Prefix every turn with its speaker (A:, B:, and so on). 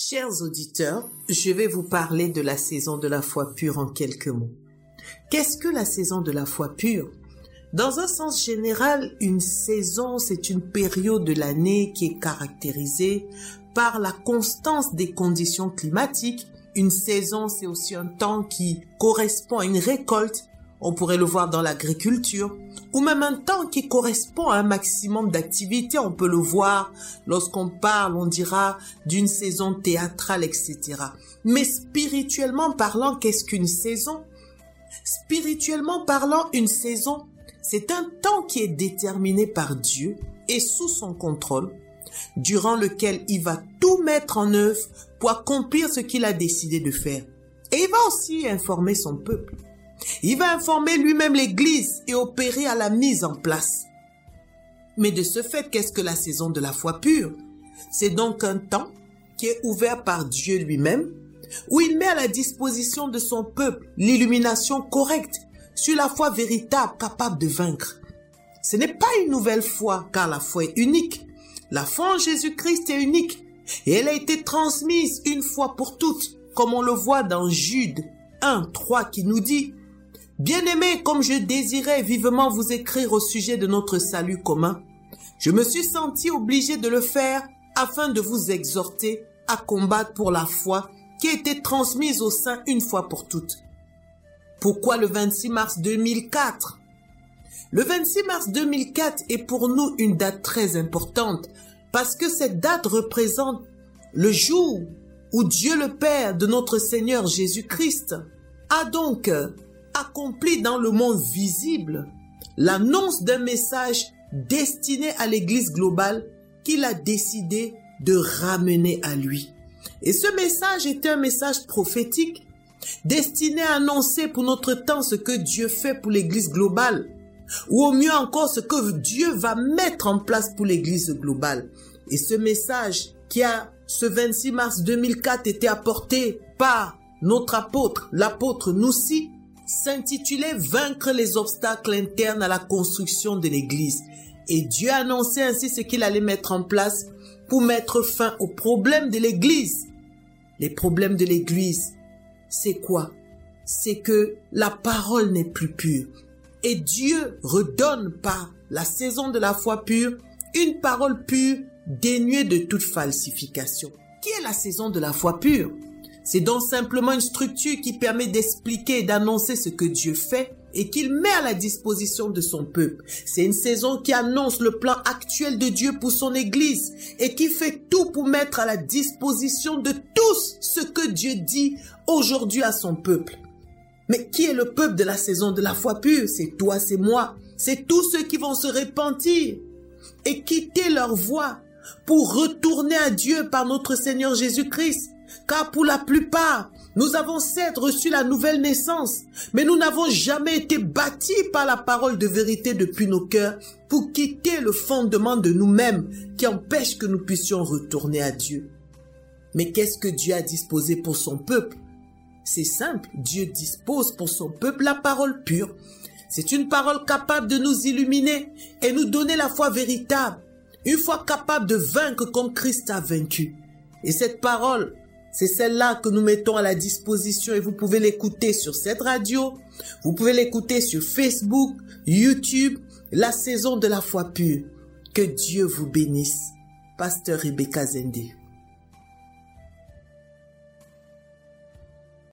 A: Chers auditeurs, je vais vous parler de la saison de la foi pure en quelques mots. Qu'est-ce que la saison de la foi pure? Dans un sens général, une saison, c'est une période de l'année qui est caractérisée par la constance des conditions climatiques. Une saison, c'est aussi un temps qui correspond à une récolte on pourrait le voir dans l'agriculture, ou même un temps qui correspond à un maximum d'activité. On peut le voir lorsqu'on parle, on dira d'une saison théâtrale, etc. Mais spirituellement parlant, qu'est-ce qu'une saison? Spirituellement parlant, une saison, c'est un temps qui est déterminé par Dieu et sous son contrôle, durant lequel il va tout mettre en œuvre pour accomplir ce qu'il a décidé de faire. Et il va aussi informer son peuple. Il va informer lui-même l'Église et opérer à la mise en place. Mais de ce fait, qu'est-ce que la saison de la foi pure? C'est donc un temps qui est ouvert par Dieu lui-même, où il met à la disposition de son peuple l'illumination correcte sur la foi véritable capable de vaincre. Ce n'est pas une nouvelle foi, car la foi est unique. La foi en Jésus-Christ est unique, et elle a été transmise une fois pour toutes, comme on le voit dans Jude 1, 3 qui nous dit Bien-aimés, comme je désirais vivement vous écrire au sujet de notre salut commun, je me suis senti obligé de le faire afin de vous exhorter à combattre pour la foi qui a été transmise au sein une fois pour toutes. Pourquoi le 26 mars 2004 Le 26 mars 2004 est pour nous une date très importante parce que cette date représente le jour où Dieu le Père de notre Seigneur Jésus-Christ a donc accompli dans le monde visible l'annonce d'un message destiné à l'Église globale qu'il a décidé de ramener à lui. Et ce message était un message prophétique destiné à annoncer pour notre temps ce que Dieu fait pour l'Église globale, ou au mieux encore ce que Dieu va mettre en place pour l'Église globale. Et ce message qui a ce 26 mars 2004 été apporté par notre apôtre, l'apôtre Noussi, s'intitulait Vaincre les obstacles internes à la construction de l'Église. Et Dieu annonçait ainsi ce qu'il allait mettre en place pour mettre fin aux problèmes de l'Église. Les problèmes de l'Église, c'est quoi? C'est que la parole n'est plus pure. Et Dieu redonne par la saison de la foi pure une parole pure dénuée de toute falsification. Qui est la saison de la foi pure? C'est donc simplement une structure qui permet d'expliquer et d'annoncer ce que Dieu fait et qu'il met à la disposition de son peuple. C'est une saison qui annonce le plan actuel de Dieu pour son Église et qui fait tout pour mettre à la disposition de tous ce que Dieu dit aujourd'hui à son peuple. Mais qui est le peuple de la saison de la foi pure? C'est toi, c'est moi. C'est tous ceux qui vont se repentir et quitter leur voie pour retourner à Dieu par notre Seigneur Jésus-Christ car pour la plupart, nous avons certes reçu la nouvelle naissance, mais nous n'avons jamais été bâtis par la parole de vérité depuis nos cœurs pour quitter le fondement de nous-mêmes qui empêche que nous puissions retourner à Dieu. Mais qu'est-ce que Dieu a disposé pour son peuple? C'est simple, Dieu dispose pour son peuple la parole pure. C'est une parole capable de nous illuminer et nous donner la foi véritable, une foi capable de vaincre comme Christ a vaincu. Et cette parole, c'est celle-là que nous mettons à la disposition et vous pouvez l'écouter sur cette radio, vous pouvez l'écouter sur Facebook, YouTube, la saison de la foi pure. Que Dieu vous bénisse. Pasteur Rebecca Zende.